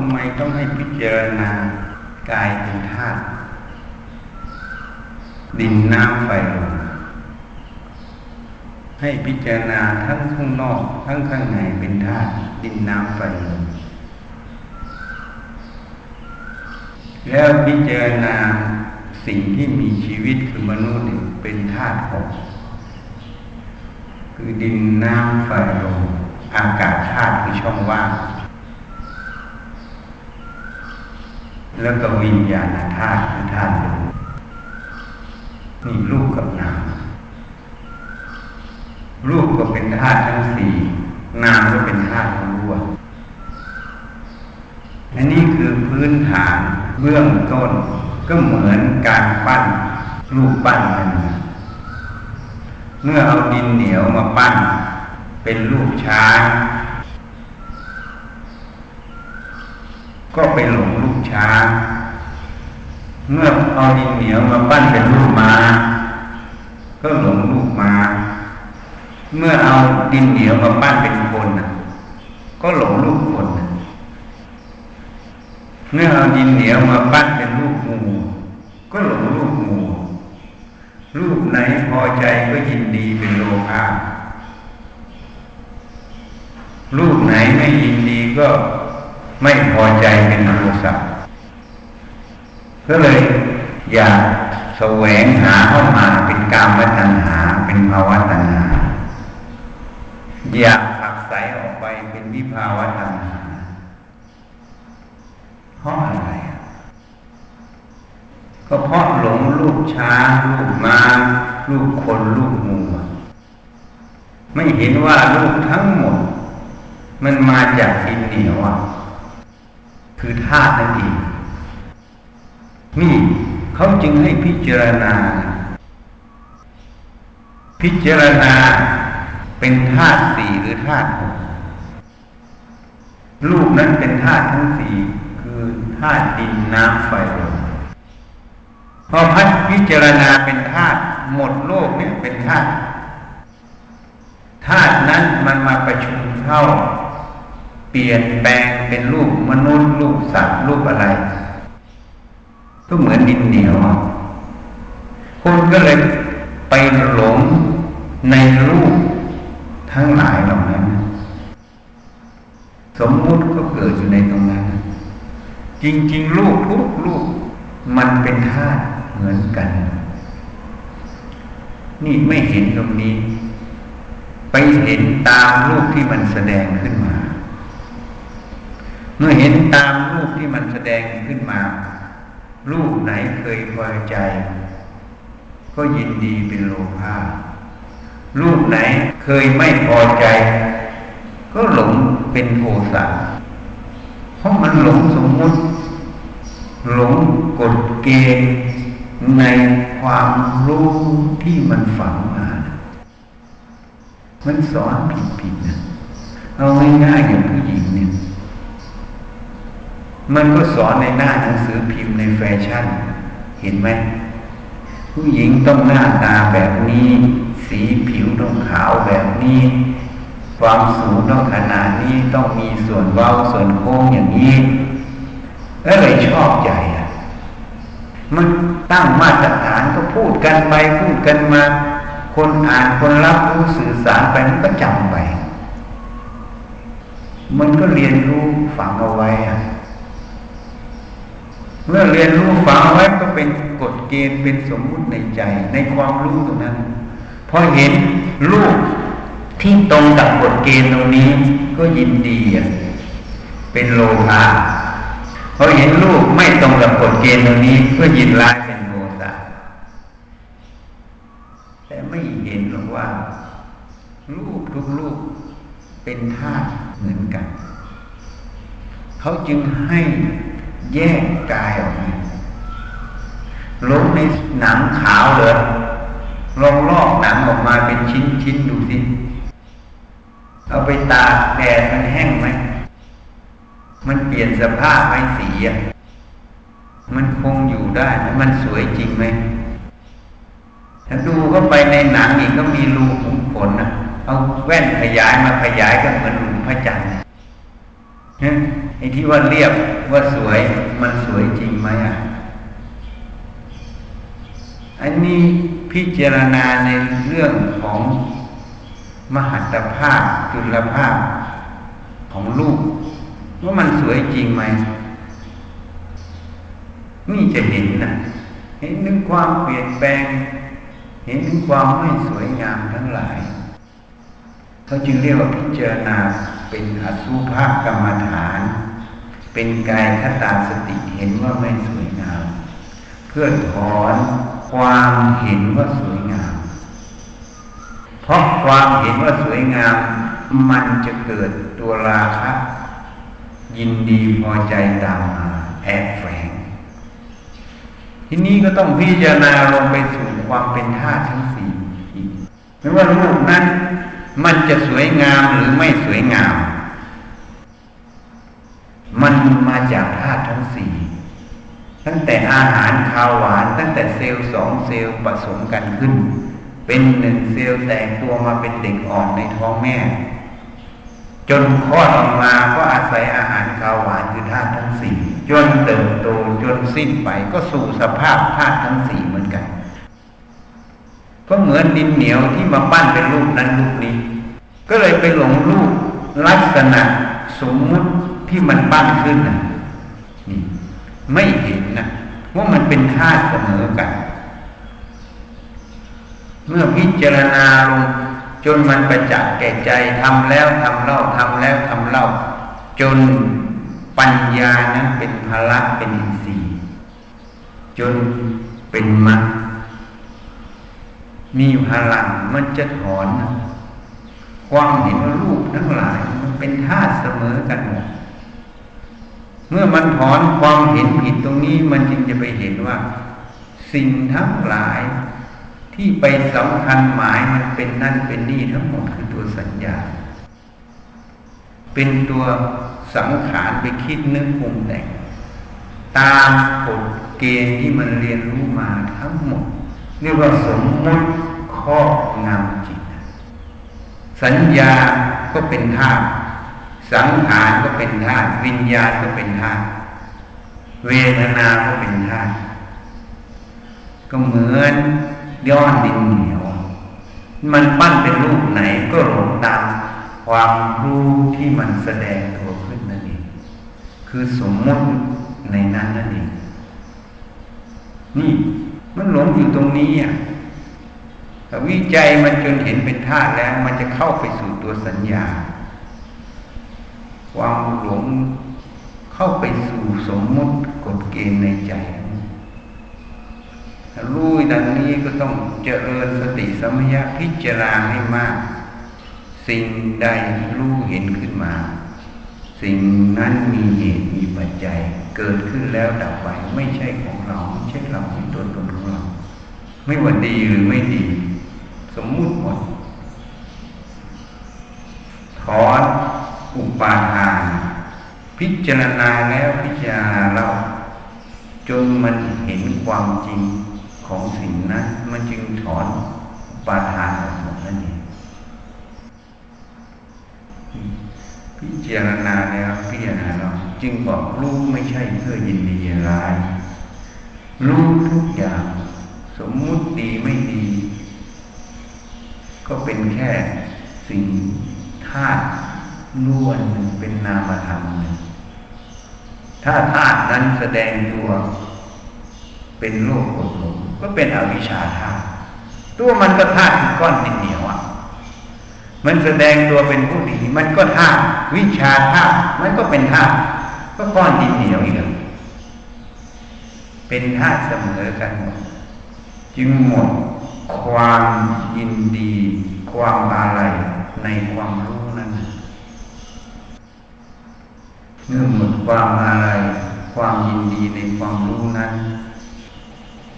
ำไมต้องให้พิจารณากายเป็นธาตุดินน้ำไฟลมให้พิจารณาทั้งข้างนอกทั้งข้างในเป็นธาตุดินน้ำไฟลมแล้วพิจารณาสิ่งที่มีชีวิตคือมนุษย์เป็นธาตุหกคือดินน้ำไฟลมอากาศธาตุคือช่องว่าง แล้วก็วิญญาณธาตุคือธาตุลมนี่รูปกับนามรูปก็เป็นธาตุทั้งสี่นามก็เป็นธาตุทั้งรั้วอันนี้คือพื้นฐานเบื้องต้นก็เหมือนการปั้น รูปปั้นนั่นเมื่อเอาดินเหนียวมาปั้น เป็นรูปช้างก็ไปหลง ช้าง เมื่อเอาดินเหนียวมาปั้นเป็นรูปมา้า ก็หลงรูปมา้า เมื่อเอาดินเหนียวมาปั้นเป็นคนก็หลงรูปคนเมื่อเอาดินเหนียวมาปั้นเป็นรูปงูก็หลงรูปงูรูปไหนพอใจก็ยินดีเป็นโลภะรูปไหนไม่ยินดีก็ไม่พอใจเป็นโทสะ ก็เลยอยากแสวงหาเข้ามาเป็นกามตัณหา เป็นภาวะตัณหา อยากผักใสออกไปเป็นวิภาวะตัณหาเพราะอะไร ก็เพราะหลงลูกช้างลูกม้าลูกคนลูกงูไม่เห็นว่าลูกทั้งหมด มันมาจากดินเหนียวคือธาตุนั่นเอง นี่เขาจึงให้พิจารณา พิจารณาเป็นธาตุสี่หรือธาตุหกลูกนั้นเป็นธาตุทั้งสี่คือธาตุดินน้ำไฟลมพอพัดพิจารณาเป็นธาตุหมดโลกเนี่ยเป็นธาตุธาตุนั้นมันมาประชุมเข้า เปลี่ยนแปลงเป็นรูปมนุษย์รูปสัตว์รูปอะไร ก็เหมือนดินเหนียวคุณก็เลยไปหลงในรูปทั้งหลายเหล่านั้น สมมุติก็เกิดอยู่ในตรงนั้น จริงๆรูปทุกรูปมันเป็นธาตุเหมือนกัน นี่ไม่เห็นตรงนี้ ไปเห็นตามรูปที่มันแสดงขึ้นมา เมื่อเห็นตามรูปที่มันแสดงขึ้นมา รูปไหนเคยพอใจ ก็ยินดีเป็นโลภะรูปไหนเคยไม่พอใจ ก็หลงเป็นโทสะเพราะมันหลงสมมุติ หลงกฎเกณฑ์ในความรู้ที่มันฝังมา มันสอนผิดๆนะเอาง่ายๆอย่างผู้หญิง มันก็สอนในหน้าหนังสือพิมพ์ในแฟชั่น เห็นไหมผู้หญิงต้องหน้าตาแบบนี้ สีผิวต้องขาวแบบนี้ ความสูงต้องขนาดนี้ต้องมีส่วนเว้าส่วนโค้งอย่างนี้แล้วเลยชอบใจอะ มันตั้งมาตรฐานก็พูดกันไปพูดกันมา คนอ่านคนรับรู้สื่อสารไปมันก็จำไป มันก็เรียนรู้ฝังเอาไว้อะ เมื่อเรียนรู้ฝังเอาไว้ก็เป็นกฎเกณฑ์เป็นสมมุติในใจ ในความรู้ตรงนั้นพอเห็นรูปที่ตรงกับกฎเกณฑ์ตรงนี้ก็ยินดีเป็นโลภะพอเห็นรูปไม่ตรงกับกฎเกณฑ์ตรงนี้ก็ยินร้ายเป็นโมสะแต่ไม่เห็นหรอกว่า รูปทุกรูปเป็นธาตุเหมือนกัน เขาจึงให้ แยกกายออกมาลงในหนังขาวเลยลองลอกหนังออกมาเป็นชิ้นชิ้นดูสิ เอาไปตากแดดมันแห้งไหม มันเปลี่ยนสภาพไหมสีอะมันคงอยู่ได้ไหมมันสวยจริงไหม ถ้าดูเข้าไปในหนังอีกก็มีรูขุมขนนะเอาแว่นขยายมาขยายก็เหมือนหลุมพระจันทร์ ไอ้ที่ว่าเรียบว่าสวยมันสวยจริงไหมอะ อันนี้พิจารณาในเรื่องของมหัตภาพจุลภาพของลูกว่ามันสวยจริงไหมนี่จะเห็นนะเห็นถึงความเปลี่ยนแปลง เห็นถึงความไม่สวยงามทั้งหลายเขาจึงเรียกว่าพิจารณาเป็นอสุภกรรมฐาน เป็นกายคตาสติเห็นว่าไม่สวยงาม เพื่อถอนความเห็นว่าสวยงาม เพราะความเห็นว่าสวยงาม มันจะเกิดตัวราคะยินดีพอใจตามมาแอบแฝง ทีนี้ก็ต้องพิจารณาลงไปสู่ความเป็นธาตุทั้งสี่อีกไม่ว่ารูปนั้น มันจะสวยงามหรือไม่สวยงาม มันมาจากธาตุทั้งสี่ตั้งแต่อาหารข้าวหวาน ตั้งแต่เซลล์สองเซลล์ผสมกันขึ้น เป็นหนึ่งเซลล์แตกตัวมาเป็นเด็กอ่อนในท้องแม่ จนคลอดออกมาก็อาศัยอาหารข้าวหวานคือธาตุทั้งสี่จนเติบโตจนสิ้นไปก็สู่สภาพธาตุทั้งสี่เหมือนกัน ก็เหมือนดินเหนียวที่มาปั้นเป็นรูปนั้นรูปนี้ ก็เลยไปหลงรูปลักษณะสมมุติ ที่มันปั้นขึ้นนะนี่ไม่เห็นนะว่ามันเป็นธาตุเสมอกัน เมื่อพิจารณาลงจนมันประจักษ์แก่ใจทำแล้วทำเล่าทำแล้วทำเล่า จนปัญญานั้นเป็นพละเป็นอินทรีย์จนเป็นมรรคมีพลังมันจะถอนความเห็นว่ารูปทั้งหลาย มันเป็นธาตุเสมอกันหมด เมื่อมันถอนความเห็นผิดตรงนี้มันจึงจะไปเห็นว่า สิ่งทั้งหลายที่ไปสำคัญหมายมันเป็นนั่นเป็นนี่ทั้งหมดคือตัวสัญญา เป็นตัวสังขารไปคิดนึกปรุงแต่ง ตามกฎเกณฑ์ที่มันเรียนรู้มาทั้งหมดเรียกว่าสมมติครอบงำจิต สัญญาก็เป็นธาตุ สังขารก็เป็นธาตุวิญญาณก็เป็นธาตุเวทนาก็เป็นธาตุก็เหมือนย้อนดินเหนียว มันปั้นเป็นรูปไหนก็หลงตามความรู้ที่มันแสดงตัวขึ้นนั่นเองคือสมมติในนั้นนั่นเองนี่มันหลงอยู่ตรงนี้อะวิจัยมันจนเห็นเป็นธาตุแล้ว มันจะเข้าไปสู่ตัวสัญญา ความหลงเข้าไปสู่สมมุติกฎเกณฑ์ในใจรู้ดังนี้ก็ต้องเจริญสติสมัยพิจารณาให้มาก สิ่งใดรู้เห็นขึ้นมา สิ่งนั้นมีเหตุมีปัจจัย เกิดขึ้นแล้วดับไป ไม่ใช่ของเราไม่ใช่เราไม่ตัวตนของเรา ไม่ว่าดีหรือไม่ดี สมมุติหมดถอน อุปาทาน พิจารณาแล้วพิจารณาเราจนมันเห็นความจริงของสิ่งนั้นมันจึงถอนอุปาทานออกหมดนั่นเองพิจารณาแล้วพิจารณาเราจึงบอกรู้ไม่ใช่เพื่อยินดีร้ายรู้ทุกอย่าง สมมุติดีไม่ดี ก็เป็นแค่สิ่งธาตุ ล้วนหนึ่งเป็นนามธรรมหนึ่งถ้าธาตุนั้นแสดงตัว เป็นโลกกดหลงก็เป็นอวิชชาธาตุตัวมันก็ธาตุก้อนดินเหนียวอะ มันแสดงตัวเป็นผู้ดี มันก็ธาตุวิชาธาตุมันก็เป็นธาตุก็ก้อนดินเหนียวอีกเป็นธาตุเสมอกันหมดจึงหมดความยินดี ความอะไรในความรู้นั้น เมื่อหมดความอะไร ความยินดีในความรู้นั้น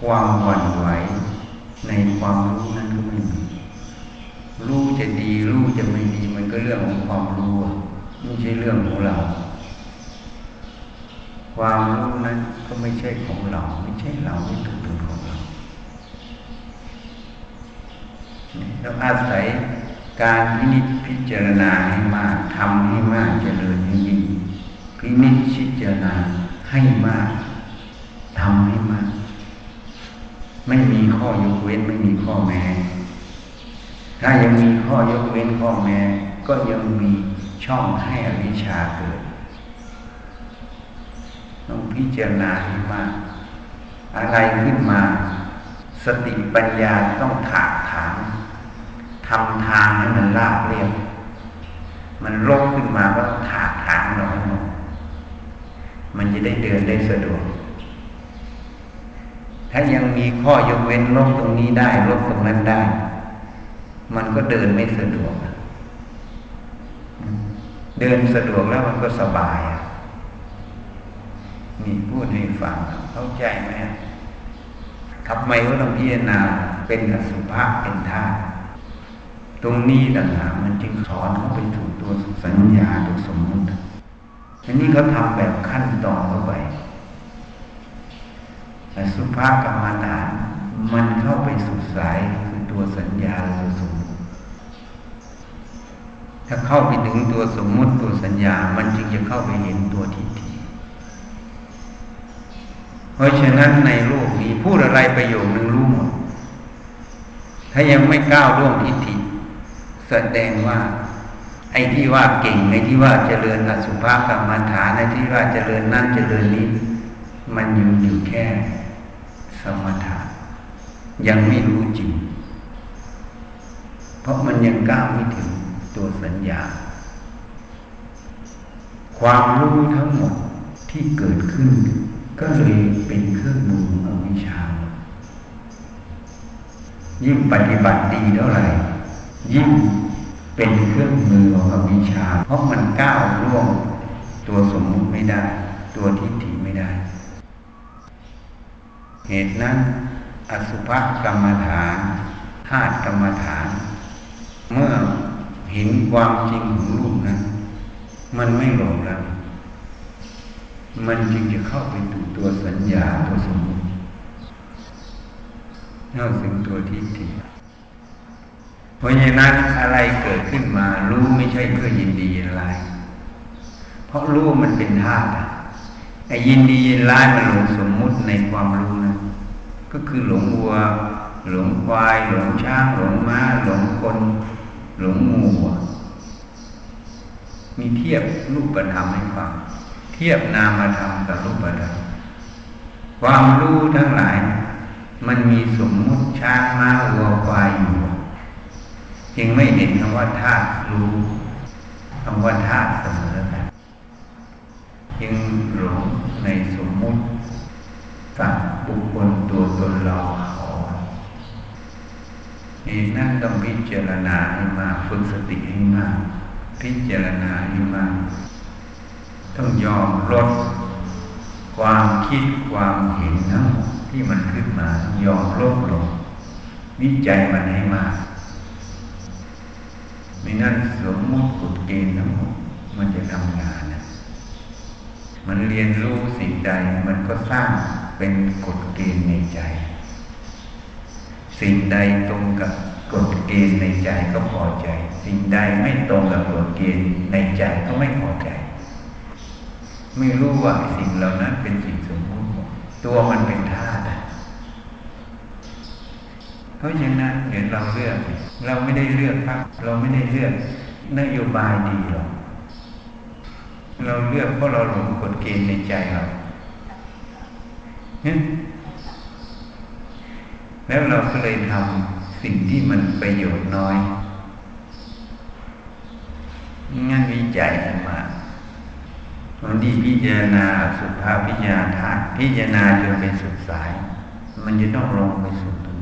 ความหวั่นไหวในความรู้นั้นก็ไม่มีรู้จะดีรู้จะไม่ดีมันก็เรื่องของความรู้ไม่ใช่เรื่องของเรา ความรู้นั้นก็ไม่ใช่ของเรา ไม่ใช่เราไม่ถูกตนของเราเราอาศัยการพินิจพิจารณาให้มากทำให้มากเจริญให้ยิ่ง พินิจพิจารณาให้มากทำให้มาก ไม่มีข้อยกเว้นไม่มีข้อแม้ ถ้ายังมีข้อยกเว้นข้อแม้ ก็ยังมีช่องให้อวิชชาเกิดต้องพิจารณาให้มาก อะไรขึ้นมา สติปัญญาต้องถากถางทำทางให้มันราบเรียบมันรกขึ้นมาก็ต้องถากถางเราให้หมดมันจะ ได้เดินได้สะดวก ถ้ายังมีข้อยกเว้นลบตรงนี้ได้ลบตรงนั้นได้ มันก็เดินไม่สะดวก เดินสะดวกแล้วมันก็สบายนี่พูดให้ฟังเข้าใจไหมทำไมว่าต้องพิจารณาเป็นอสุภะเป็นธาตุตรงนี้ต่างหากมันจึงสอนเขาไปถูกตัวสัญญาตัวสมมติ อันนี้เขาทำแบบขั้นตอนเข้าไปแต่สุภาพกรรมฐาน มันเข้าไปสุดสายคือตัวสัญญาตัวสมมติถ้าเข้าไปถึงตัวสมมุติตัวสัญญา มันจึงจะเข้าไปเห็นตัวทิฏฐิเพราะฉะนั้นในโลกนี้พูดอะไรประโยคนึงรู้หมด ถ้ายังไม่ก้าวล่วงทิฏฐิแสดงว่า ไอ้ที่ว่าเก่งไอ้ที่ว่าเจริญอสุภกรรมฐานไอ้ที่ว่าเจริญนั่นเจริญนี้ มันอยู่อยู่แค่สมถะยังไม่รู้จริง เพราะมันยังก้าวไม่ถึงตัวสัญญา ความรู้ทั้งหมดที่เกิดขึ้น ก็เลยเป็นเครื่องมืออวิชชา ยิ่งปฏิบัติดีเท่าไหร่ยิ่ง เป็นเครื่องมือของอวิชชา เพราะมันก้าวล่วงตัวสมมุติไม่ได้ ตัวทิฏฐิไม่ได้ เหตุนั้น อสุภกรรมฐานธาตุกรรมฐาน เมื่อเห็นความจริงของรูปนั้น มันไม่หลงแล้ว มันจึงจะเข้าไปถูกตัวสัญญาตัวสมมติเข้าถึงตัวทิฏฐิ เพราะฉะนั้นอะไรเกิดขึ้นมา รู้ไม่ใช่เพื่อยินดียินร้าย เพราะรู้มันเป็นธาตุไอ้ยินดียินร้ายมันหลงสมมุติในความรู้นะก็คือหลงวัว หลงควาย หลงช้างหลงม้า หลงคน หลงงูมีเทียบรูปธรรมให้ฟังเทียบนามธรรมกับรูปธรรมความรู้ทั้งหลาย มันมีสมมุติช้างม้าวัวควายอยู่ จึงไม่เห็นคำว่าธาตุรู้คำว่าธาตุเสมอกันจึงหลงในสมมุติสัตว์บุคคลตัวตนเราเขาเหตุนั้นต้องพิจารณาให้มาฝึกสติให้มาก พิจารณาให้มาก ต้องยอมลดความคิดความเห็นทั้งที่มันขึ้นมายอมลดลงวิจัยมันให้มาก ไม่นั่นสมมติกฎเกณฑ์ทั้งหมดมันจะทำงานนะมันเรียนรู้สิ่งใดมันก็สร้างเป็นกฎเกณฑ์ในใจ สิ่งใดตรงกับกฎเกณฑ์ในใจก็พอใจ สิ่งใดไม่ตรงกับกฎเกณฑ์ในใจก็ไม่พอใจ ไม่รู้ว่าสิ่งเหล่านั้นเป็นสิ่งสมมุติตัวมันเป็นธาตุ เพราะฉะนั้นเห็นเราเลือก เราไม่ได้เลือกครับเราไม่ได้เลือกนโยบายดีหรอกเราเลือกเพราะเราหลงกฎเกณฑ์ในใจเราแล้วเราก็เลยทำสิ่งที่มันประโยชน์น้อยงั้นวิจัยมาวันที่พิจารณาสุภาพพิจารณาพิจารณาจนเป็นสุดสาย มันจะต้องลงไปสู่ตรงนี้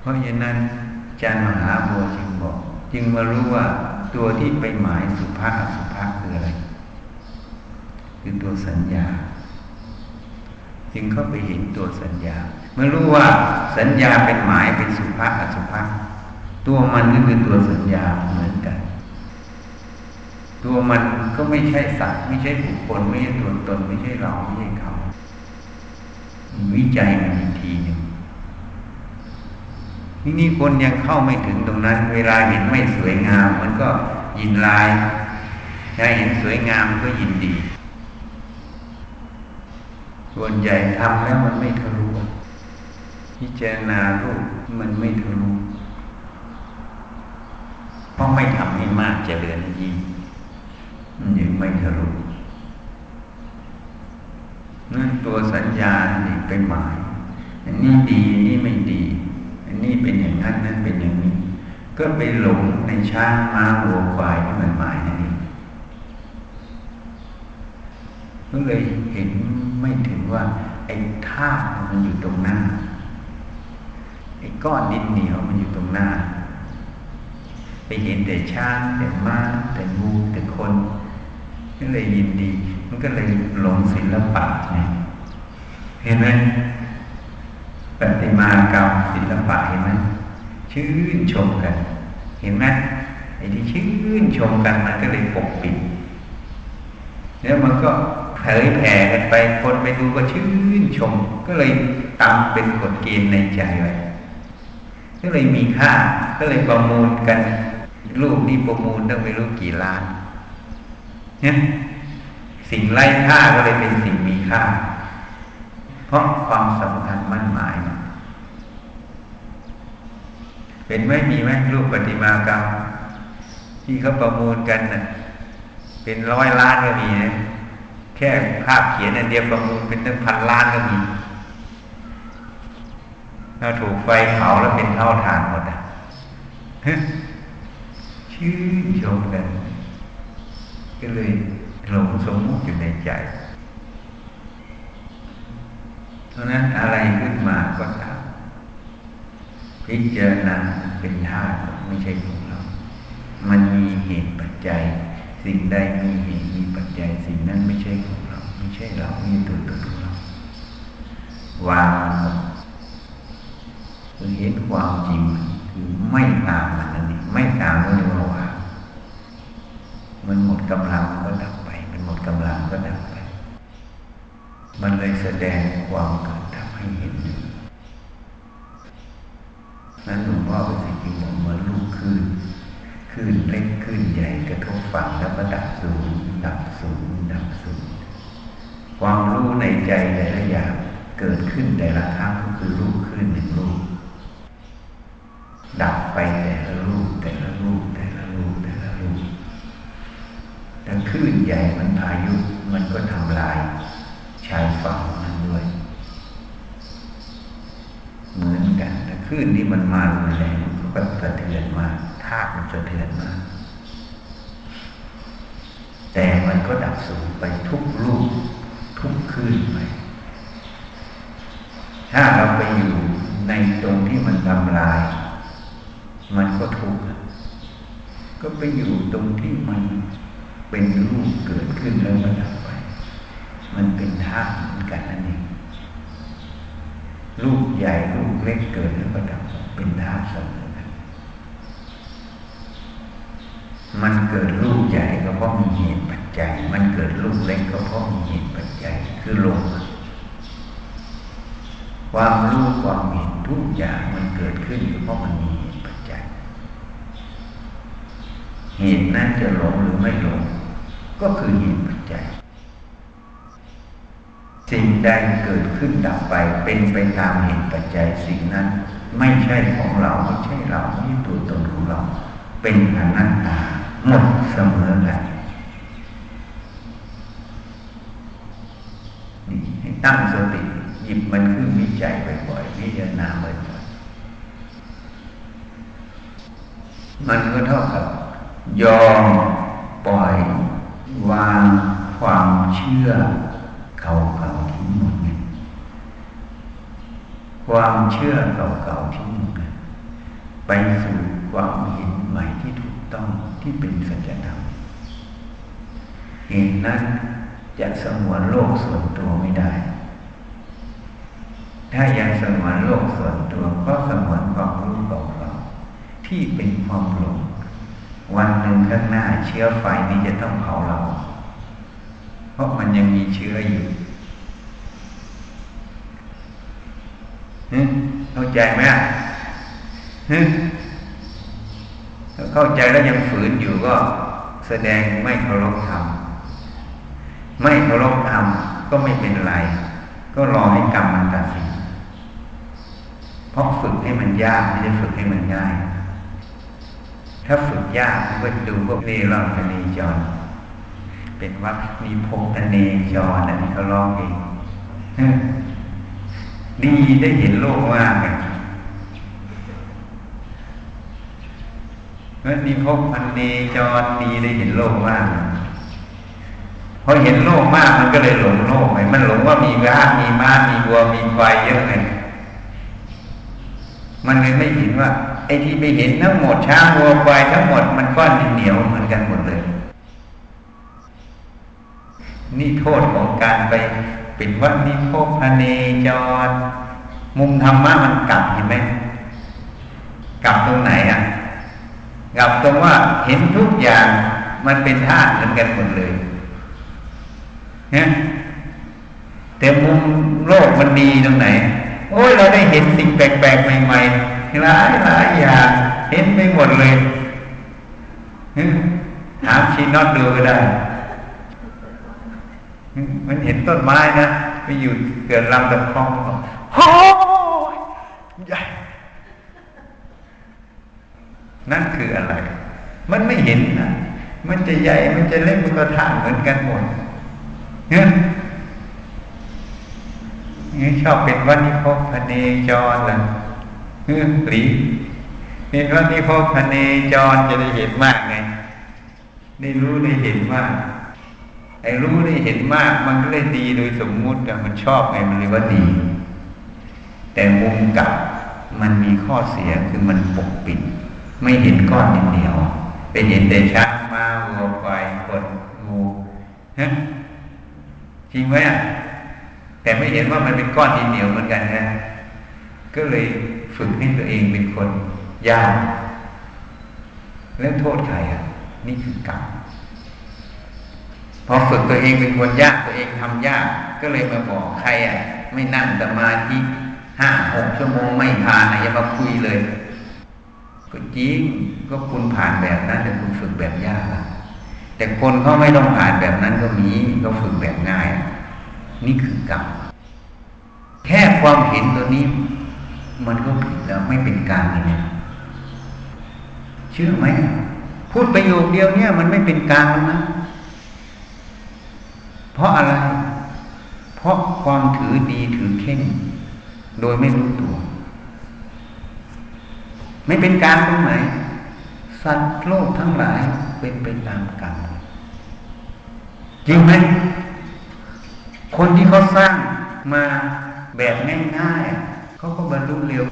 เพราะฉะนั้นอาจารย์มหาบัวจึงบอก จึงมารู้ว่าตัวที่ไปหมายสุภาพสุภาพคืออะไร คือตัวสัญญา จึงเข้าไปเห็นตัวสัญญา เมื่อรู้ว่าสัญญาเป็นหมายเป็นสุภาพอสุภาพตัวมันก็คือตัวสัญญาเหมือนกัน ตัวมันก็ไม่ใช่สัตว์ไม่ใช่บุคคลไม่ใช่ตัวตน ไม่ใช่เราไม่ใช่เขา วิจัยมันอีกทีหนึ่ง นี่นี่คนยังเข้าไม่ถึงตรงนั้น เวลาเห็นไม่สวยงาม มันก็ยินลายใใจเห็นสวยงามก็ยินดี ส่วนใหญ่ทำแล้วมันไม่ทะลุพิจารณารูปมันไม่ทะลุเพราะไม่ทำให้มากเจริญยิ่งมันยังไม่ทะลุนั่นตัวสัญญานี่เป็นหมายอันนี้ดีนนี้ไม่ดี นนี้เป็นอย่างนั้นนั้นเป็นอย่างนี้ ก็ไปหลงในช้างม้าวัวควายที่มันหมายนั่นเองก็เลยเห็นไม่ถึงว่าไอ้ธาตุมันอยู่ตรงหน้าไอ้ก้อนดินเหนียวมันอยู่ตรงหน้า ไปเห็นแต่ช้างแต่ม้าแต่งูแต่คนก็เลยยินดี มันก็เลยหลงศิลปะไงเห็นไหม ปฏิมากรรมศิลปะเห็นไหมชื่นชมกัน เห็นไหมไอ้ที่ชื่นชมกันมันก็เลยปกปิดแล้วมันก็เผยแผ่กันไปคนไปดูก็ชื่นชม ก็เลยตามเป็นกฎเกณฑ์ในใจไว้ก็เลยมีค่า ก็เลยประมูลกันรูปนี้ประมูลต้องไม่รู้กี่ล้านเนี่ยสิ่งไร้ค่าก็เลยเป็นสิ่งมีค่า เพราะความสำคัญมั่นหมาย เป็นไหมมีไหมรูปปฏิมากรรม ที่เขาประมูลกันนะ่ะเป็นร้อยล้านก็มีนะแค่ภาพเขียนอันเดียวประมูลเป็นตั้งพันล้านก็มีถ้าถูกไฟเผาแล้วเป็นเท่าฐานหมดอะชื่นชมกันก็เลยหลงสมมุติอยู่ในใจ ราะนั้นอะไรขึ้นมาก็ตามพิจารณาเป็นธาตุไม่ใช่ของเรา มันมีเหตุปัจจัย สิ่งใดมีเหตุมีปัจจัย สิ่งนั้นไม่ใช่ของเรา ไม่ใช่เราไม่ตัวตนของเราวางคือเห็นความจริงคือไม่ตามมันนั่นเองไม่ตามก็เรียกว่าวางมันหมดกำลังก็ดับไป มันหมดกำลังก็ดับไป มันเลยแสดงความเกิดดับให้เห็นนั้นหลวงพ่อเป็นสิ่งที่บอกเหมือนลูกคลื่นคลื่นเล็กคลื่นใหญ่กระทบฝั่งแล้วก็ดับสูงดับสูงดับสูงความรู้ในใจแต่ละอย่างเกิดขึ้นแต่ละครั้งก็คือรูปคลื่นหนึ่งรูปดับไปแต่ละรูปแต่ละรูปแต่ละรูปแต่ละรูปแต่คลื่นใหญ่มันพายุมันก็ทำลาย ชายฝั่งนั้นด้วย เหมือนกันแต่คลื่นที่มันมารุนแรงก็สะเทือนมาธาตุมันสะเทือนมา แต่มันก็ดับสูงไปทุกรูปทุกคลื่นไปถ้าเราไปอยู่ในตรงที่มันทำลาย มันก็ทุกข์ก็ไปอยู่ตรงที่มันเป็นรูปเกิดขึ้นแล้วมันดับไป มันเป็นธาตุเหมือนกันนั่นเองลูกใหญ่ลูกเล็กเกิดแล้วก็ดับเป็นธาตุเสมอกันมันเกิดลูกใหญ่ก็เพราะมีเหตุปัจจัย มันเกิดลูกเล็กก็เพราะมีเหตุปัจจัยคือลมความรู้ความเห็นทุกอย่างมันเกิดขึ้นเพราะมันมีเหตุปัจจัย เหตุนั้นจะหลงหรือไม่หลงก็คือเหตุปัจจัย สิ่งใดเกิดขึ้นดับไป เป็นไปตามเหตุปัจจัยสิ่งนั้น ไม่ใช่ของเราไม่ใช่เราไม่ใช่ตัวตนของเรา เป็นอนัตตาหมดเสมอกันนี่ให้ตั้งสติหยิบมันขึ้นวิจัยบ่อยๆพิจารณาบ่อยๆมันก็เท่ากับ ยอมปล่อยวางความเชื่อ เก่าๆทิ้งหมดเนี่ยความเชื่อเก่าๆทิ้งหมดเนี่ยไปสู่ความเห็นใหม่ที่ถูกต้องที่เป็นสัจธรรมเหตุนั้นจะสมวนโลกส่วนตัวไม่ได้ ถ้ายังสมวนโลกส่วนตัวก็สมวนความรู้เก่าๆที่เป็นความหลงวันหนึ่งข้างหน้าเชื้อไฟนี้จะต้องเผาเรา ราะมันยังมีเชื้ออยู่เข้าใจไหมเข้าใจแล้วยังฝืนอยู่ก็แสดงไม่เคารพธรรม ไม่เคารพธรรมก็ไม่เป็นไร ก็รอให้กรรมมันตัดสิน เพราะฝึกให้มันยากไม่ได้ฝึกให้มันง่าย ถ้าฝึกยากก็ดูพวกเรอนเนจร เป็นวัดมีพงเนจรอันนี้เขาลองเองดีได้เห็นโลกว่างกันเมื่อมีพพันเนจรดีได้เห็นโลกว่างพอเห็นโลกมากมันก็เลยหลงโลกไงมันหลงว่ามีร้ามีม้ามีวัวมีควายเยอะไงมันเลยไม่เห็นว่าไอ้ที่ไปเห็นทั้งหมดช้างวัวควายทั้งหมดมันก้อนเหนียวเหมือนกันหมดเลย นี่โทษของการไปเป็นวัดนิโคพเนจร มุมธรรมะมันกลับเห็นไหมกลับตรงไหนอะกลับตรงว่าเห็นทุกอย่างมันเป็นธาตุเหมือนกันหมดเลยเนี่ยแต่มุมโลกมันดีตรงไหน โอ้ยเราได้เห็นสิ่งแปลกๆใหม่ๆหลายหลายอย่างเห็นไปหมดเลยถามชีนอตดูก็ได้ มันเห็นต้นไม้นะไปอยู่เกิดลำตะคองโอ้ยใหญ่นั่นคืออะไร มันไม่เห็นนะมันจะใหญ่ มันจะเล็กมันก็ท่าเหมือนกันหมดเนี่ยนี่ชอบเป็นวันนิพพเนจรล่ะเฮ้ยหลีเป็นวันนิพพเนจรจะได้เห็นมากไงได้รู้ได้เห็นมาก ไอ้รู้ได้เห็นมากมันก็เลยดีโดยสมมุติมันชอบไงมันเลยว่าดี แต่มุมกลับมันมีข้อเสียคือมันปกปิด ไม่เห็นก้อนเหนียวเป็นเห็นแต่ชักมาวัวควายคนงูฮะจริงไหมอะแต่ไม่เห็นว่ามันเป็นก้อนดินเหนียวเหมือนกันนะก็เลยฝึกให้ตัวเองเป็นคนยากแล้วโทษใครอะ นี่คือกรรม พอฝึกตัวเองเป็นคนยากตัวเองทำยาก ก็เลยมาบอกใครอะ ไม่นั่งสมาธิห้าหกชั่วโมงไม่ทานอย่ามาคุยเลย ก็จริงก็คุณผ่านแบบนั้นแต่คุณฝึกแบบยากแต่คนเขาไม่ต้องผ่านแบบนั้นก็มีก็ฝึกแบบง่าย นี่คือกรรมแค่ความเห็นตัวนี้ มันก็ผิดแล้วไม่เป็นกลางเลยเชื่อไหมพูดประโยคเดียวเนี่ย มันไม่เป็นกลางแล้วนะ เพราะอะไร เพราะความถือดีถือเข่ง โดยไม่รู้ตัว ไม่เป็นกางตรงไหนสัตว์โลกทั้งหลายเป็นไปตามกรรมจริงไหมคนที่เขาสร้างมาแบบง่ายๆเขาก็บรรลุเร็ว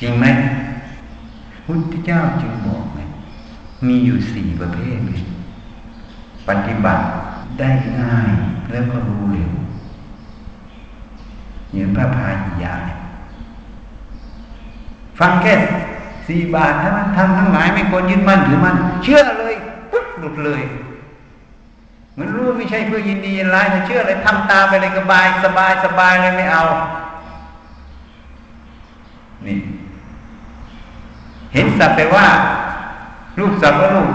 จริงไหมพุทธเจ้าจึงบอกไงมีอยู่สี่ประเภทเลยปฏิบัติ ได้ง่ายแล้วก็รู้เร็วอย่างพระพายยาฟังแค่สี่บาทถ้ามันทำทั้งหลายไม่ควรยึดมั่นถือมั่นเชื่อเลยปุ๊บหลุดเลยมันรู้ไม่ใช่เพื่อยินดียินร้ายแต่เชื่อเลยทำตามไปเลยสบายสบายสบายเลยไม่เอา นี่ เห็นสัตว์แต่ว่า รูปสัตว์ว่ารูป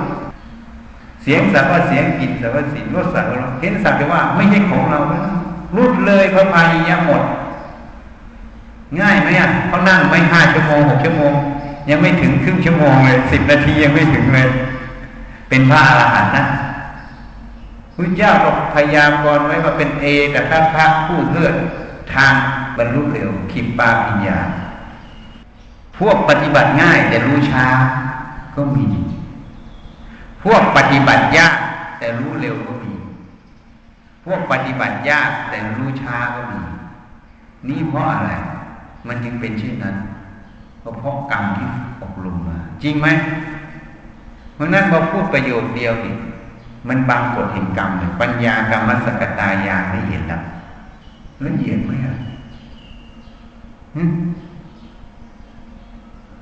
เสียงสัตว์ว่าเสียงกลิ่นสัตว์ว่าสิ่งรสสัตว์ว่าเห็นสัตว์แต่ว่าไม่ใช่ของเรารุดเลยพระพายยะหมด ง่ายไหมอะเขานั่งไม่ห้าชั่วโมงหกชั่วโมง ยังไม่ถึงครึ่งชั่วโมงเลยสิบนาทียังไม่ถึงเลย เป็นพระอรหันต์นะพระเจ้าก็พยายามกรไว้ว่าเป็นเอแต่ถ้าพระผู้เลือดทางบรรลุเร็วคิมปาปิญญา พวกปฏิบัติง่ายแต่รู้ช้าก็มี พวกปฏิบัติยากแต่รู้เร็วก็มี พวกปฏิบัติยากแต่รู้ช้าก็มี นี่เพราะอะไร มันจึงเป็นเช่นนั้นเพราะกรรมที่อบรมมา จริงไหมเพราะนั้นพอพูดประโยคเดียวนี่มันบางกฎแห่งกรรมปัญญากรรมสกตายาไม่เห็นแล้วละเอียดไหมอะ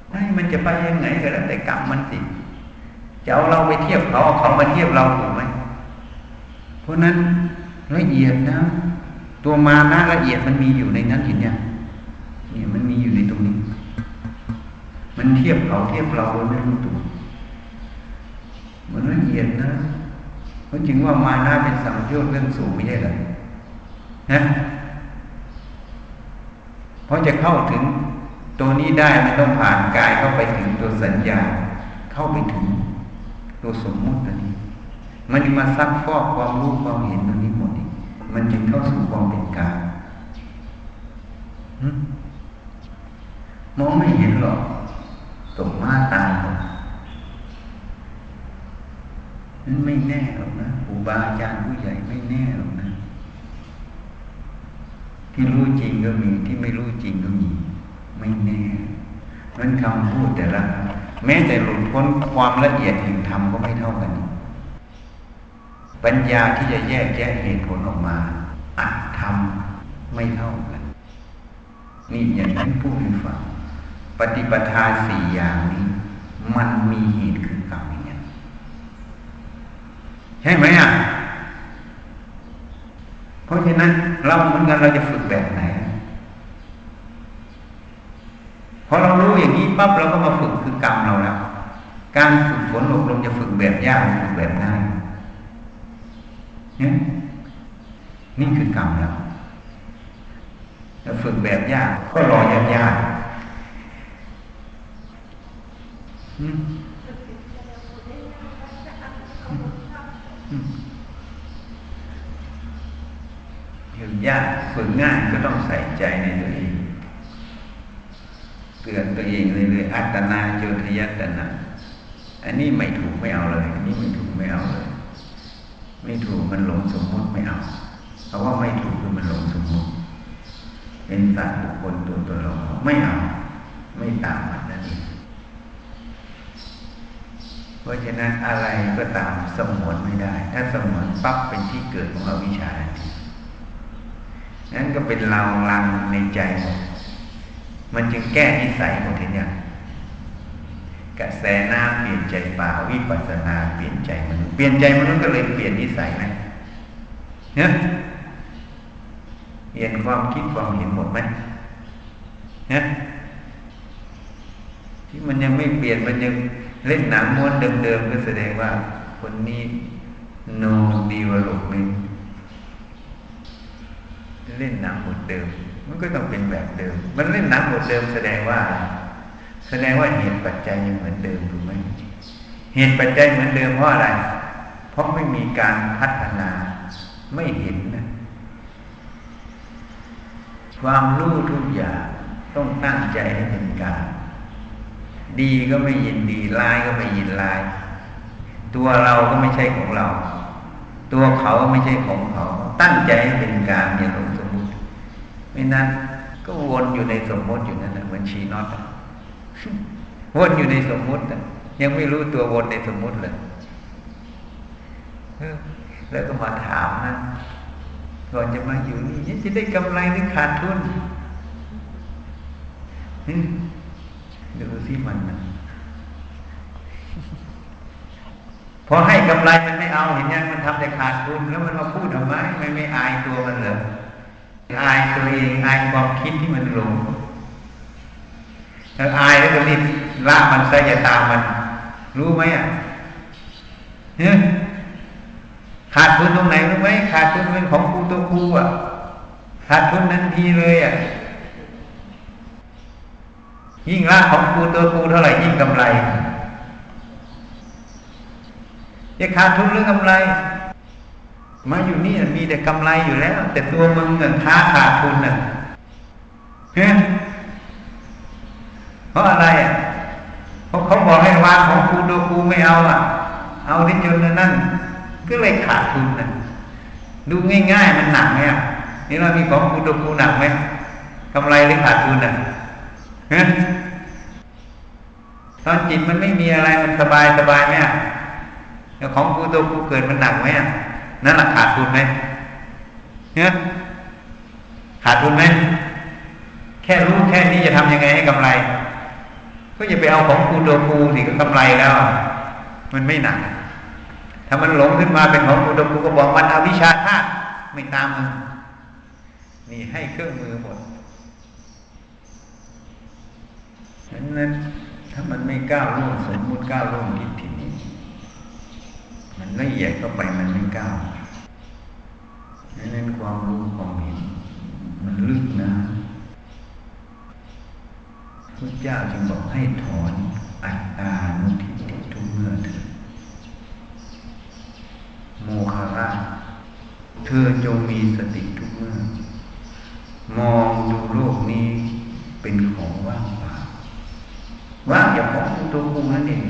ไอ้มันจะไปยังไงก็แล้วแต่กรรมมันสิ จะเอาเราไปเทียบเขาเอาเขามาเทียบเราถูกไหมเพราะนั้นละเอียดนะ ตัวมานะละเอียดมันมีอยู่ในนั้นเห็นเนี่ยเนี่ยมันมีอยู่ในตรงนี้ มันเทียบเขาเทียบเราโดยไม่รู้ตัวเหมือนเอียดนะเพราะจริงว่ามานะเป็นสัมโยชน์เรื่องสูงไม่ใช่หรอนะเพราะจะเข้าถึงตัวนี้ได้มันต้องผ่านกายเข้าไปถึงตัวสัญญาเข้าไปถึง ตัวสมมุติตัวนี้ มันมาซักฟอกความรู้ความเห็นตัวนี้หมดอีกมันจึงเข้าสู่ความเป็นกายมองไม่เห็นหรอกตกมาตายหมดนั้นไม่แน่หรอกนะครูบาอาจารย์ผู้ใหญ่ไม่แน่หรอกนะ ที่รู้จริงก็มีที่ไม่รู้จริงก็มี ไม่แน่มันคำพูดแต่ละ แม้แต่หลุดพ้นความละเอียดแห่งธรรมก็ไม่เท่ากัน ปัญญาที่จะแยกแยะเหตุผลออกมา อัดทำไม่เท่ากัน นี่อย่างที่พูดให้ฟังปฏิปทาสี่อย่างนี้ มันมีเหตุคือกรรมอย่างนี้ใช่ไหมอะเพราะฉะนั้นเราเหมือนกันเราจะฝึกแบบไหน พอเรารู้อย่างนี้ปั๊บเราก็มาฝึกคือกรรมเราแล้วการฝึกฝนอบรมจะฝึกแบบยากฝึกแบบง่ายเนี่ยนี่คือกรรมแล้วแล้วฝึกแบบยากก็รอยากยากฝึกยากฝึกง่ายก็ต้องใส่ใจในตัวเอง เตือนตัวเองเรื่อยๆอัตนาโจทยัตนา อันนี้ไม่ถูกไม่เอาเลย อันนี้ไม่ถูกไม่เอาเลย ไม่ถูกมันหลงสมมติไม่เอา เพราะว่าไม่ถูกคือมันหลงสมมติ เป็นสัตว์บุคคลตัวตัวเราไม่เอา ไม่ตามมันนั่นเองเพราะฉะนั้นอะไรก็ตามสมวนไม่ได้ ถ้าสมวนปั๊บเป็นที่เกิดของอวิชชาทันทีนั้นก็เป็นเราลังในใจ มันจึงแก้นิสัยหมดทีนี้กระแสน้ำเปลี่ยนใจป่าวิปัสนาเปลี่ยนใจมนุษย์เปลี่ยนใจมนุษย์ก็เลยเปลี่ยนนิสัยไหมเนี่ยเปลี่ยนความคิดความเห็นหมดไหมเนี่ยที่มันยังไม่เปลี่ยนมันยังเล่นหนังม้วนเดิมๆก็แสดงว่าคนนี้ no development เล่นหนังหมดเดิม มันก็ต้องเป็นแบบเดิม มันเล่นหนังหมดเดิมแสดงว่า แสดงว่าเหตุปัจจัยยังเหมือนเดิมถูกไหมเหตุปัจจัยเหมือนเดิมเพราะอะไร เพราะไม่มีการพัฒนาไม่เห็นนะความรู้ทุกอย่างต้องตั้งใจให้เป็นการดีก็ไม่ยินดีร้ายก็ไม่ยินร้าย ตัวเราก็ไม่ใช่ของเรา ตัวเขาไม่ใช่ของเขา ตั้งใจให้เป็นการอย่าหลงสุ ไม่นั้นก็วนอยู่ในสมมติอยู่นั่นแหละเหมือนชีน็อตวนอยู่ในสมมติยังไม่รู้ตัววนในสมมติเลยแล้วก็มาถามนะก่อนจะมาอยู่นี่จะได้กำไรหรือขาดทุนดูสิมันนะพอให้กำไรมันไม่เอาเห็นยังมันทำแต่ขาดทุนแล้วมันมาพูดทำไมไม่ไม่อายตัวมันเหรอ อายตัวเองอายความคิดที่มันหลงถ้าอายแล้วก็รีบละมันซะอย่าตามมัน รู้ไหมอะเนี่ยขาดทุนตรงไหนรู้ไหมขาดทุนเป็นของครูตัวครูอะขาดทุนนั้นทีเลยอะยิ่งละของครูตัวครูเท่าไหร่ยิ่งกำไรจะขาดทุนหรือกำไร มาอยู่นี่มีแต่กำไรอยู่แล้ว แต่ตัวมึงเงินค้าขาดทุนน่ะเฮ้เพราะอะไรอะเพราะเขาบอกให้วางของครูตัวครูไม่เอาอะ เอาที่จนนั่นก็เลยขาดทุนน่ะดูง่าย ๆ มันหนักไหมอะนี่เรามีของครูตัวครูหนักไหมกำไรหรือขาดทุนอะตอนจิตมันไม่มีอะไรมันสบายสบายไหมอะของครูตัวครูเกิดมันหนักไหมอะ นั่นแหละขาดทุนไหมเนี่ยขาดทุนไหมแค่รู้แค่นี้จะทำยังไงให้กำไร ก็อย่าไปเอาของครูตัวครูสิก็กำไรแล้ว มันไม่หนักถ้ามันหลงขึ้นมาเป็นของครูตัวครูก็บอกมันเอาวิชาธาตุไม่ตามมึงนี่ให้เครื่องมือหมดฉะนั้นถ้ามันไม่ก้าวล่วงสมมุติก้าวล่วงทิฏฐินี ละเอียดเข้าไปมันไม่ก้าวดังนั้นความรู้ความเห็นมันลึกนะพระเจ้าจึงบอกให้ถอนอัตตานุทิฏฐิทุกเมื่อเถิดโมคาราเธอจงมีสติทุกเมื่อ มองดูโลกนี้เป็นของว่างเปล่าว่างอย่าของตัวกูนั่นเอง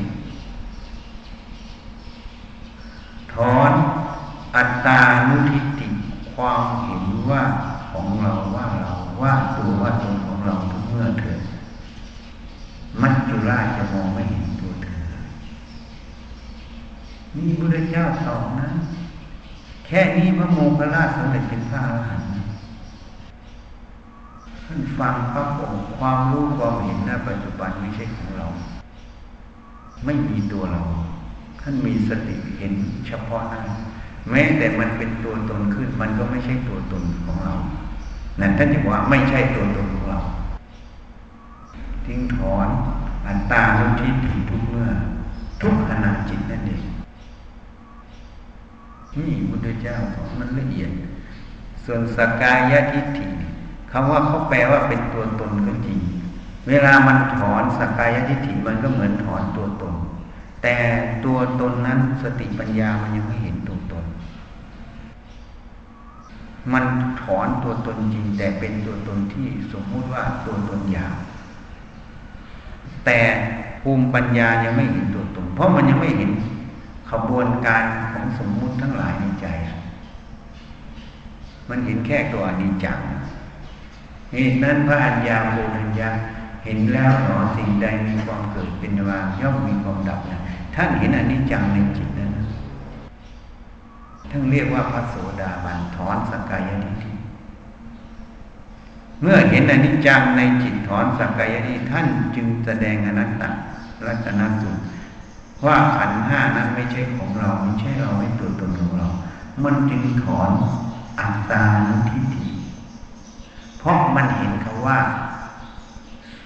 ถอนอัตตานุทิฏฐิความเห็นว่าของเราว่าเราว่าตัวว่าตนของเราทุกเมื่อเถิดมัจจุราชจะมองไม่เห็นตัวเธอนี่พระ เจ้าตอบนะ แค่นี้พระโมคคัลลาสำเร็จเป็นพระอรหันต์ท่านฟังพระองค์ความรู้ความเห็นในปัจจุบันไม่ใช่ของเรา ไม่มีตัวเรา ท่านมีสติเห็นเฉพาะหน้าแม้แต่มันเป็นตัวตนขึ้น มันก็ไม่ใช่ตัวตนของเรา นั่นท่านจะว่าไม่ใช่ตัวตนของเรา ทิ้งถอนอันตาลุทิฏฐิทุกเมื่อ ทุกขณะจิตนั่นเอง นี่พุทธเจ้าสอนมันละเอียด ส่วนสกายทิฏฐิคำว่าเขาแปลว่าเป็นตัวตนก็จริงเวลามันถอนสกายทิฏฐิมันก็เหมือนถอนตัวตน แต่ตัวตนนั้นสติปัญญามันยังไม่เห็นตัวตน มันถอนตัวตนจริง แต่เป็นตัวตนที่สมมุติว่าตัวตนยากแต่ภูมิปัญญายังไม่เห็นตัวตน เพราะมันยังไม่เห็น ขบวนการของสมมุติทั้งหลายในใจ มันเห็นแค่ตัวอนิจจังเหตุนั้นพระอัญญาโกนัญญาเห็นแล้วหนอสิ่งใดมีความเกิดเป็นวางย่อมมีความดับนะท่านเห็นอนิจจังในจิตนั้นท่านเรียกว่าพระโสดาบันถอนสกายทิฏฐิเมื่อเห็นอนิจจังในจิตถอนสักกายทิท่านจึงแสดงอนัตตลักษณะสุ ว่าขันห้านั้นไม่ใช่ของเราไม่ใช่เราไม่ตัวตนของเรา มันจึงถอนอัตตานุทิฏฐิเพราะมันเห็นคาว่า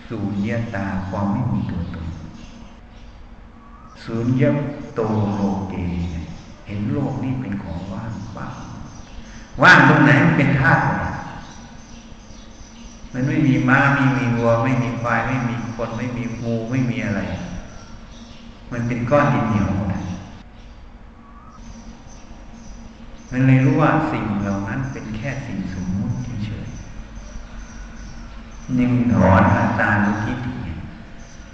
สูญญตาความไม่มีตัวตนสูญญโตโลเกเห็นโลกนี้เป็นของว่างเปล่าว่างตรงไหนเป็นธาตุมันไม่มีม้าไม่มีวัว ไม่มีควาย ไม่มีคน ไม่มีงูไม่มีอะไร มันเป็นก้อนดินเหนียวหมดมันเลยรู้ว่าสิ่งเหล่านั้นเป็นแค่สิ่งสมมุติเฉยๆนิ่งถอนอาตาลุทิฏฐิ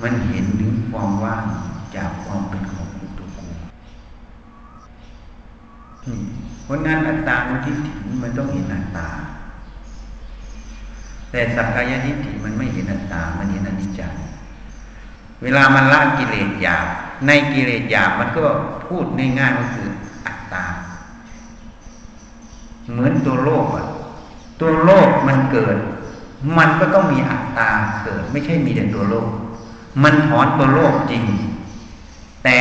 มันเห็นถึงความว่างจากความเป็นของกูตัวกูเพราะนั้นอัตตาลุทิฏฐิมันต้องเห็นอัตตา แต่สักกายทิฏฐิมันไม่เห็นอัตตา มันเห็นอนิจจ เวลามันละกิเลสหยาบในกิเลสหยาบมันก็พูดง่ายๆก็คืออัตตา เหมือนตัวโลกอะตัวโลกมันเกิด มันก็ต้องมีอัตตาเกิด ไม่ใช่มีแต่ตัวโลก มันถอนตัวโลกจริง แต่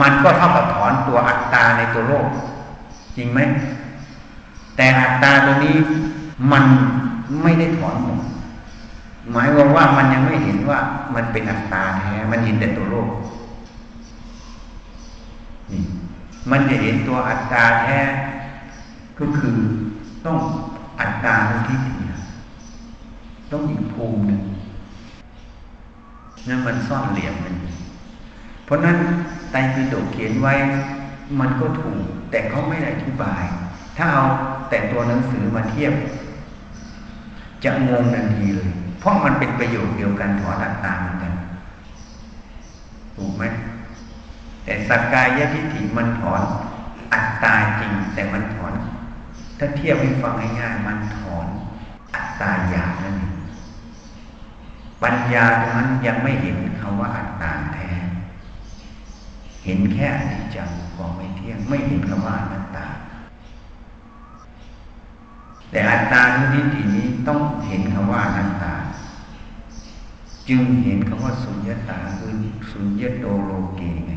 มันก็เท่ากับถอนตัวอัตตาในตัวโลก จริงไหมแต่อัตตาตัวนี้มันไม่ได้ถอนหมด หมายความว่ามันยังไม่เห็นว่ามันเป็นอัตตาแท้มันเห็นแต่ตัวโลกนี่มันจะเห็นตัวอัตตาแท้ก็คือต้องอัตตาที่ถี่ต้องอีกภูมิหนึ่งนั่นมันซ่อนเหลี่ยมมันเพราะนั้นไตรปิฎกเขียนไว้ มันก็ถูก แต่เขาไม่ได้อธิบาย ถ้าเอาแต่ตัวหนังสือมาเทียบ จะงงทันทีเลย เพราะมันเป็นประโยชน์เดียวกันถอนอัตตาเหมือนกัน ถูกไหมแต่สักกายทิฏฐิมันถอนอัตตาจริง แต่มันถอน ถ้าเทียบให้ฟังง่ายๆมันถอนอัตตาอยากนั่นเองปัญญาตรงนั้นยังไม่เห็นคำว่าอัตตาแท้ เห็นแค่อนิจจังของไม่เที่ยง ไม่เห็นคำว่าอนัตตา แต่อัตตาทุทิฏฐินี้ต้องเห็นคำว่าอนัตตา จึงเห็นคำว่าสุญญตาคือสุญญโตโลเกไง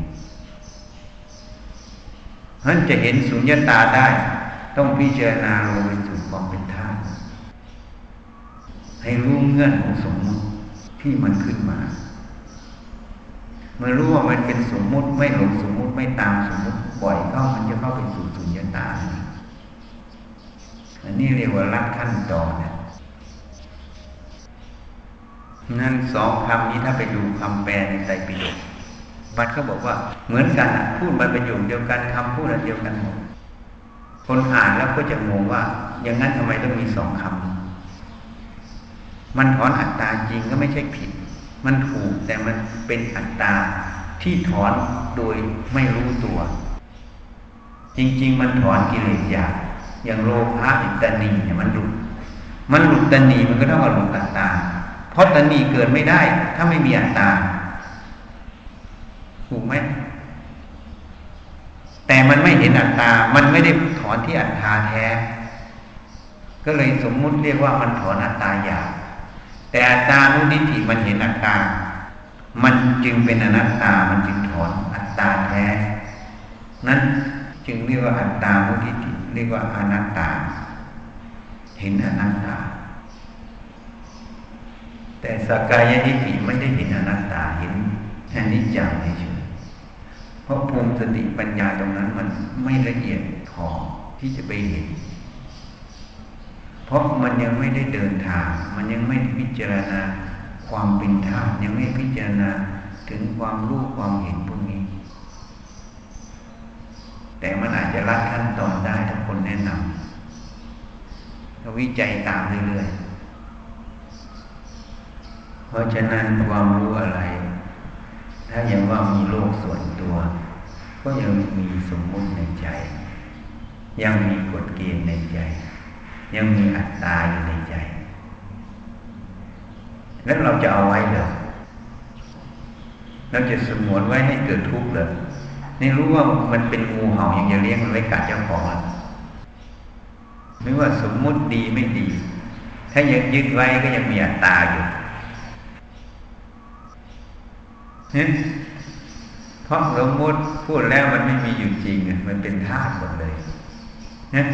เพราะจะเห็นสุญญตาได้ ต้องพิจารณาลงไปถึงความเป็นธาตุให้รู้เงื่อนของสมมติที่มันขึ้นมา เมื่อรู้ว่ามันเป็นสมมติไม่หลงสมมติไม่ตามสมมติปล่อยเข้ามันจะเข้าไปสู่สุญญตาอันนี้เรียกว่ารักขั้นตอนนะ นั่นสองคำนี้ถ้าไปดูคำแปลในไตรปิฎกบัดเขาบอกว่าเหมือนกันพูดมาประโยคเดียวกันคำพูดอันเดียวกันหมดคนอ่านแล้วก็จะงงว่า อย่างนั้นทำไมต้องมีสองคำมันถอนอัตตาจริงก็ไม่ใช่ผิด มันถูกแต่มันเป็นอัตตาที่ถอนโดยไม่รู้ตัว จริง ๆ มันถอนกิเลสอย่ากอย่างโลภะอิตานีเนี่ยมันหลุด มันหลุดตนีมันก็ต้องมาหลุดอัตตา ราะตนีเกิดไม่ได้ ถ้าไม่มีอัตตา ถูกไหม แต่มันไม่เห็นอัตตา มันไม่ได้ถอนที่อัตตาแท้ ก็เลยสมมุติเรียกว่ามันถอนอัตตาอยากแต่อัตตานุนิติมันเห็นอัตตา มันจึงเป็นอนัตตา มันจึงถอนอัตตาแท้ นั้นจึงเรียกว่าอัตตามุทิติเรียกว่าอนัตตา เห็นอนัตตา แต่สกายทิฏฐิไม่ได้เห็นอนัตตาเห็นอนิจจังเฉยเพราะภูมิสติปัญญาตรงนั้นมันไม่ละเอียดพอที่จะไปเห็น เพราะมันยังไม่ได้เดินทาง มันยังไม่พิจารณาความเป็นธาตุยังไม่พิจารณาถึงความรู้ความเห็นพวกนี้ แต่มันอาจจะรัดขั้นตอนได้ถ้าคนแนะนำเราวิจัยตามเรื่อยๆ เพราะฉะนั้นความรู้อะไร ถ้ายังว่ามีโลกส่วนตัว ก็ยังมีสมมุติในใจ ยังมีกฎเกณฑ์ในใจ ยังมีอัตตาอยู่ในใจ แล้วเราจะเอาไว้เหรอเราจะสมวนไว้ให้เกิดทุกข์เหรอนี่รู้ว่ามันเป็นงูเห่าอยังจะเลี้ยงมันไว้กัดเจ้าของไม่ว่าสมมุติดีไม่ดี ถ้ายังยึดไว้ก็ยังมีอัตตาอยู่ เนี่ยเพราะสมมติพูดแล้วมันไม่มีอยู่จริงมันเป็นธาตุหมดเลยเนี่ย